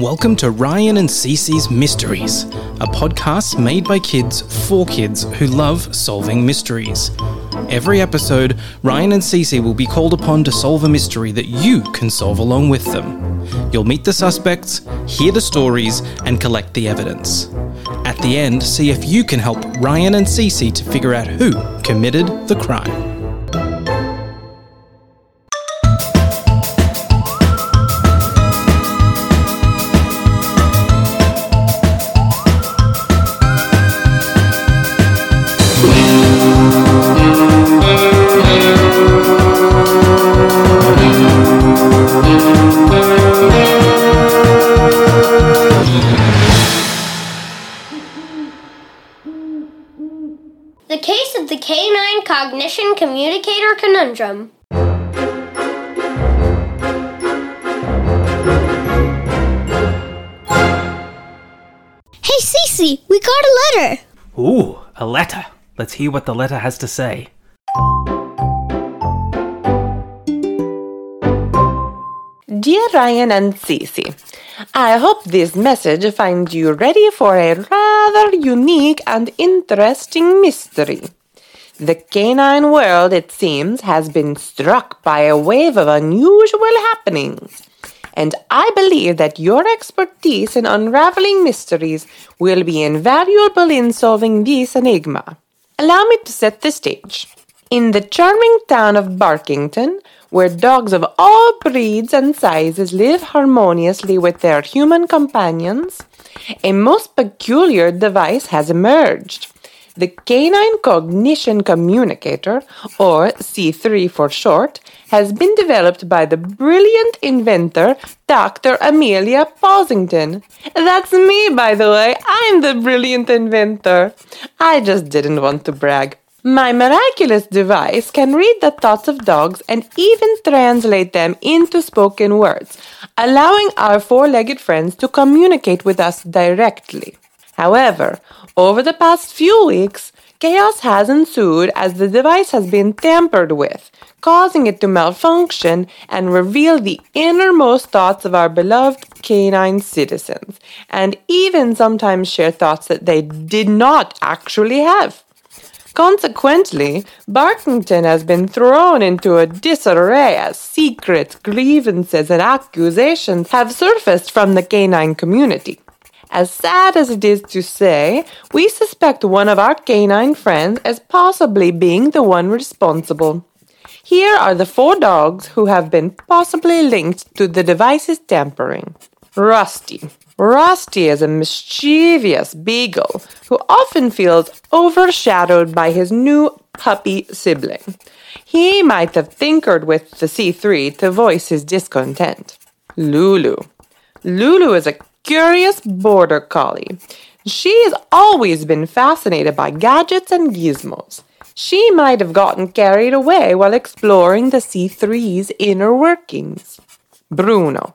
Welcome to Ryan and Cece's Mysteries, a podcast made by kids for kids who love solving mysteries. Every episode, Ryan and Cece will be called upon to solve a mystery that you can solve along with them. You'll meet the suspects, hear the stories, and collect the evidence. At the end, see if you can help Ryan and Cece to figure out who committed the crime. Canine cognition communicator conundrum. Hey, Cece, we got a letter. Ooh, a letter. Let's hear what the letter has to say. Dear Ryan and Cece, I hope this message finds you ready for a rather unique and interesting mystery. The canine world, it seems, has been struck by a wave of unusual happenings. And I believe that your expertise in unraveling mysteries will be invaluable in solving this enigma. Allow me to set the stage. In the charming town of Barkington, where dogs of all breeds and sizes live harmoniously with their human companions, a most peculiar device has emerged. The Canine Cognition Communicator, or C3 for short, has been developed by the brilliant inventor Dr. Amelia Posington. That's me, by the way. I'm the brilliant inventor. I just didn't want to brag. My miraculous device can read the thoughts of dogs and even translate them into spoken words, allowing our four legged friends to communicate with us directly. However, over the past few weeks, chaos has ensued as the device has been tampered with, causing it to malfunction and reveal the innermost thoughts of our beloved canine citizens, and even sometimes share thoughts that they did not actually have. Consequently, Barkington has been thrown into a disarray as secrets, grievances, and accusations have surfaced from the canine community. As sad as it is to say, we suspect one of our canine friends as possibly being the one responsible. Here are the four dogs who have been possibly linked to the device's tampering. Rusty. Rusty is a mischievous beagle who often feels overshadowed by his new puppy sibling. He might have tinkered with the C3 to voice his discontent. Lulu. Lulu is a curious border collie. She has always been fascinated by gadgets and gizmos. She might have gotten carried away while exploring the C3's inner workings. Bruno.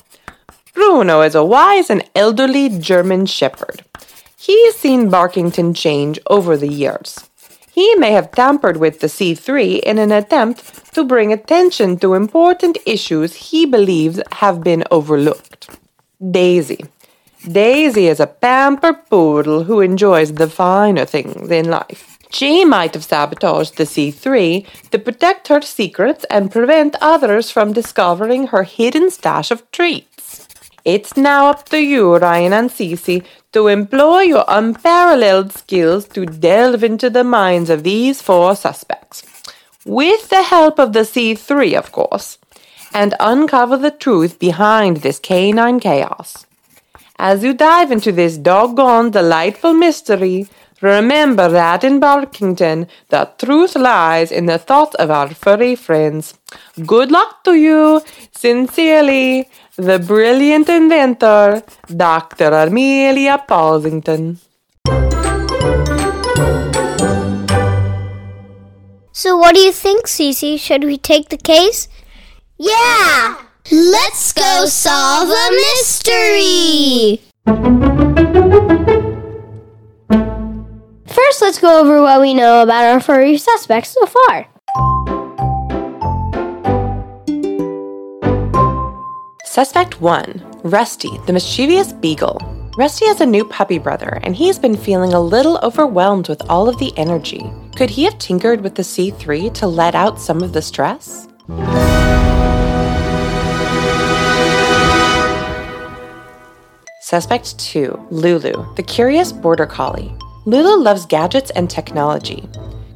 Bruno is a wise and elderly German shepherd. He's seen Barkington change over the years. He may have tampered with the C3 in an attempt to bring attention to important issues he believes have been overlooked. Daisy. Daisy is a pampered poodle who enjoys the finer things in life. She might have sabotaged the C3 to protect her secrets and prevent others from discovering her hidden stash of treats. It's now up to you, Ryan and Cece, to employ your unparalleled skills to delve into the minds of these four suspects. With the help of the C3, of course, and uncover the truth behind this canine chaos. As you dive into this doggone delightful mystery, remember that in Barkington, the truth lies in the thoughts of our furry friends. Good luck to you! Sincerely, the brilliant inventor, Dr. Amelia Posington. So, what do you think, Cece? Should we take the case? Yeah! Let's go solve a mystery! First, let's go over what we know about our furry suspects so far. Suspect 1 Rusty, the mischievous beagle. Rusty has a new puppy brother, and he's been feeling a little overwhelmed with all of the energy. Could he have tinkered with the C3 to let out some of the stress? Suspect 2 Lulu, the curious border collie. Lulu loves gadgets and technology.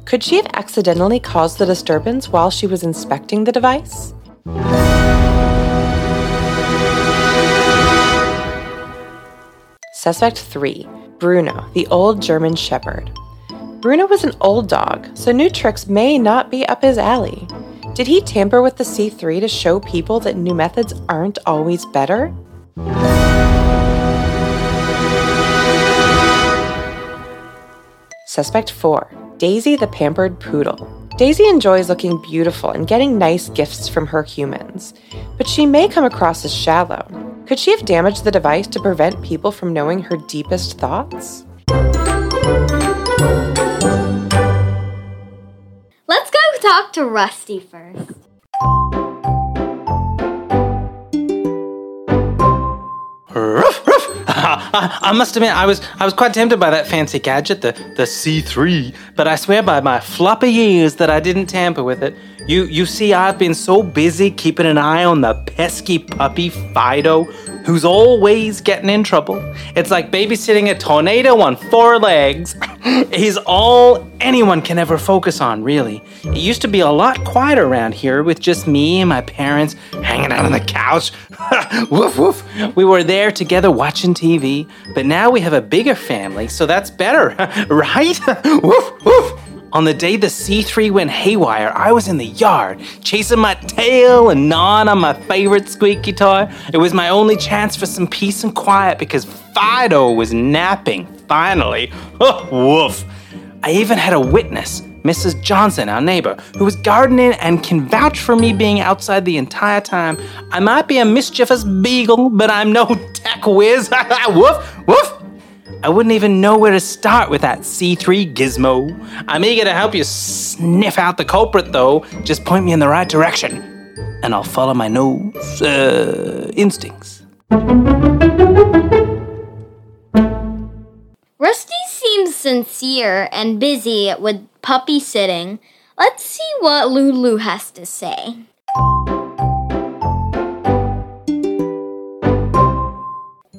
Could she have accidentally caused the disturbance while she was inspecting the device? Suspect 3 Bruno, the old German Shepherd. Bruno was an old dog, so new tricks may not be up his alley. Did he tamper with the C3 to show people that new methods aren't always better? Suspect 4 Daisy the Pampered Poodle. Daisy enjoys looking beautiful and getting nice gifts from her humans, but she may come across as shallow. Could she have damaged the device to prevent people from knowing her deepest thoughts? Let's go talk to Rusty first. Ruff, I, I must admit, I was I was quite tempted by that fancy gadget, the the C3, but I swear by my floppy ears that I didn't tamper with it. You you see, I've been so busy keeping an eye on the pesky puppy Fido, who's always getting in trouble. It's like babysitting a tornado on four legs. He's all anyone can ever focus on, really. It used to be a lot quieter around here with just me and my parents hanging out on the couch. woof woof. We were there together watching TV, but now we have a bigger family, so that's better, right? woof woof. On the day the C3 went haywire, I was in the yard, chasing my tail and gnawing on my favorite squeaky toy. It was my only chance for some peace and quiet because Fido was napping, finally. Oh, woof. I even had a witness, Mrs. Johnson, our neighbor, who was gardening and can vouch for me being outside the entire time. I might be a mischievous beagle, but I'm no tech whiz. woof, woof. I wouldn't even know where to start with that C3 gizmo. I'm eager to help you sniff out the culprit, though. Just point me in the right direction, and I'll follow my nose uh, instincts. Rusty seems sincere and busy with puppy sitting. Let's see what Lulu has to say.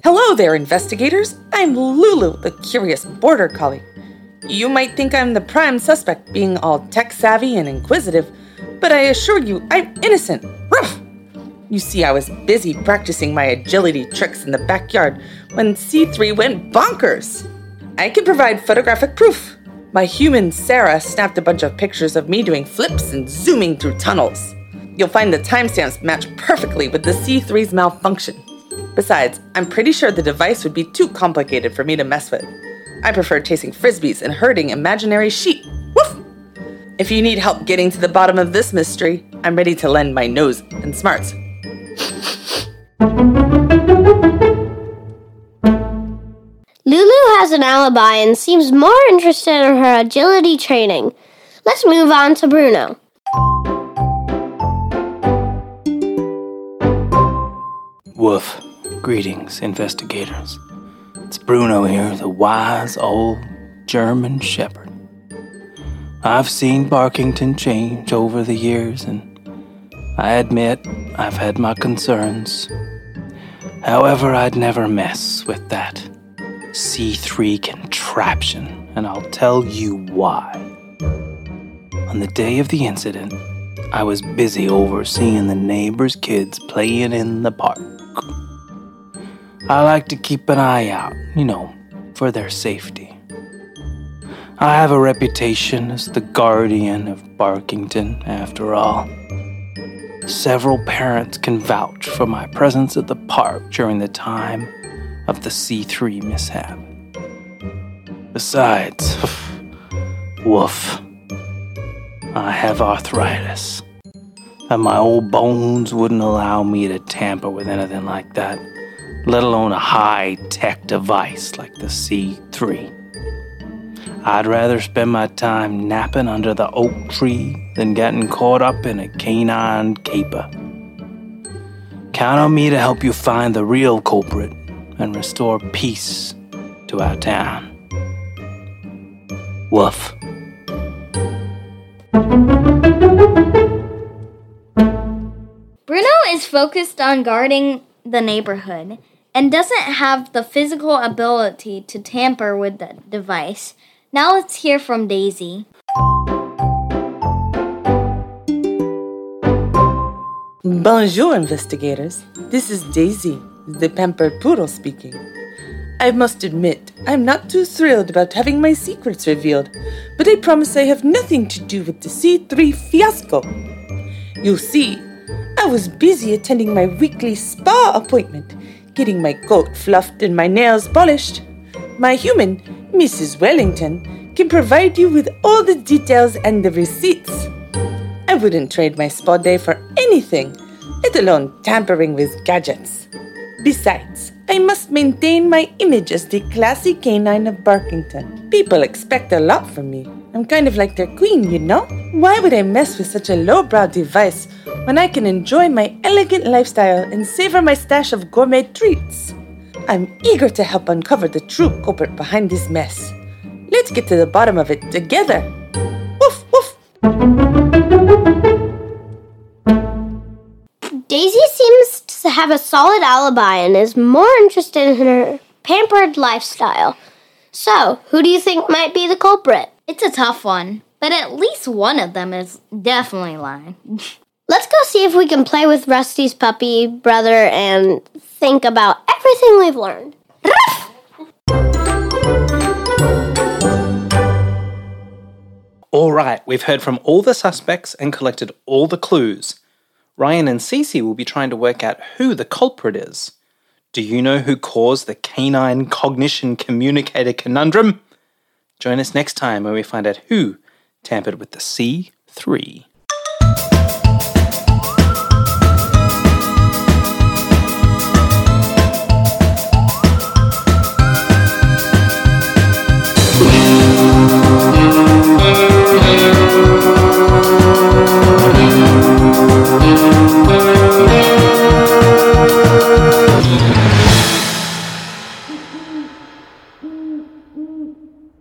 Hello there, investigators. I'm Lulu, the curious border collie. You might think I'm the prime suspect, being all tech savvy and inquisitive, but I assure you, I'm innocent. Ruff! You see, I was busy practicing my agility tricks in the backyard when C3 went bonkers. I can provide photographic proof. My human Sarah snapped a bunch of pictures of me doing flips and zooming through tunnels. You'll find the timestamps match perfectly with the C3's malfunction. Besides, I'm pretty sure the device would be too complicated for me to mess with. I prefer chasing frisbees and herding imaginary sheep. Woof! If you need help getting to the bottom of this mystery, I'm ready to lend my nose and smarts. Lulu has an alibi and seems more interested in her agility training. Let's move on to Bruno. Woof. Greetings, investigators. It's Bruno here, the wise old German Shepherd. I've seen Barkington change over the years, and I admit I've had my concerns. However, I'd never mess with that C3 contraption, and I'll tell you why. On the day of the incident, I was busy overseeing the neighbors' kids playing in the park. I like to keep an eye out, you know, for their safety. I have a reputation as the guardian of Barkington, after all. Several parents can vouch for my presence at the park during the time of the C3 mishap. Besides, woof, I have arthritis, and my old bones wouldn't allow me to tamper with anything like that let alone a high tech device like the C3. I'd rather spend my time napping under the oak tree than getting caught up in a canine caper. Count on me to help you find the real culprit and restore peace to our town. Woof. Bruno is focused on guarding the neighborhood and doesn't have the physical ability to tamper with the device. Now let's hear from Daisy. Bonjour, investigators. This is Daisy, the pampered poodle speaking. I must admit, I'm not too thrilled about having my secrets revealed, but I promise I have nothing to do with the C3 fiasco. You see, I was busy attending my weekly spa appointment, getting my coat fluffed and my nails polished. My human, Mrs. Wellington, can provide you with all the details and the receipts. I wouldn't trade my spa day for anything, let alone tampering with gadgets. Besides, I must maintain my image as the classy canine of Barkington. People expect a lot from me. I'm kind of like their queen, you know? Why would I mess with such a lowbrow device when I can enjoy my elegant lifestyle and savor my stash of gourmet treats? I'm eager to help uncover the true culprit behind this mess. Let's get to the bottom of it together. Woof, woof. Daisy seems to have a solid alibi and is more interested in her pampered lifestyle. So, who do you think might be the culprit? It's a tough one, but at least one of them is definitely lying. Let's go see if we can play with Rusty's puppy brother and think about everything we've learned. All right, we've heard from all the suspects and collected all the clues. Ryan and Cece will be trying to work out who the culprit is. Do you know who caused the canine cognition communicator conundrum? Join us next time when we find out who tampered with the C3.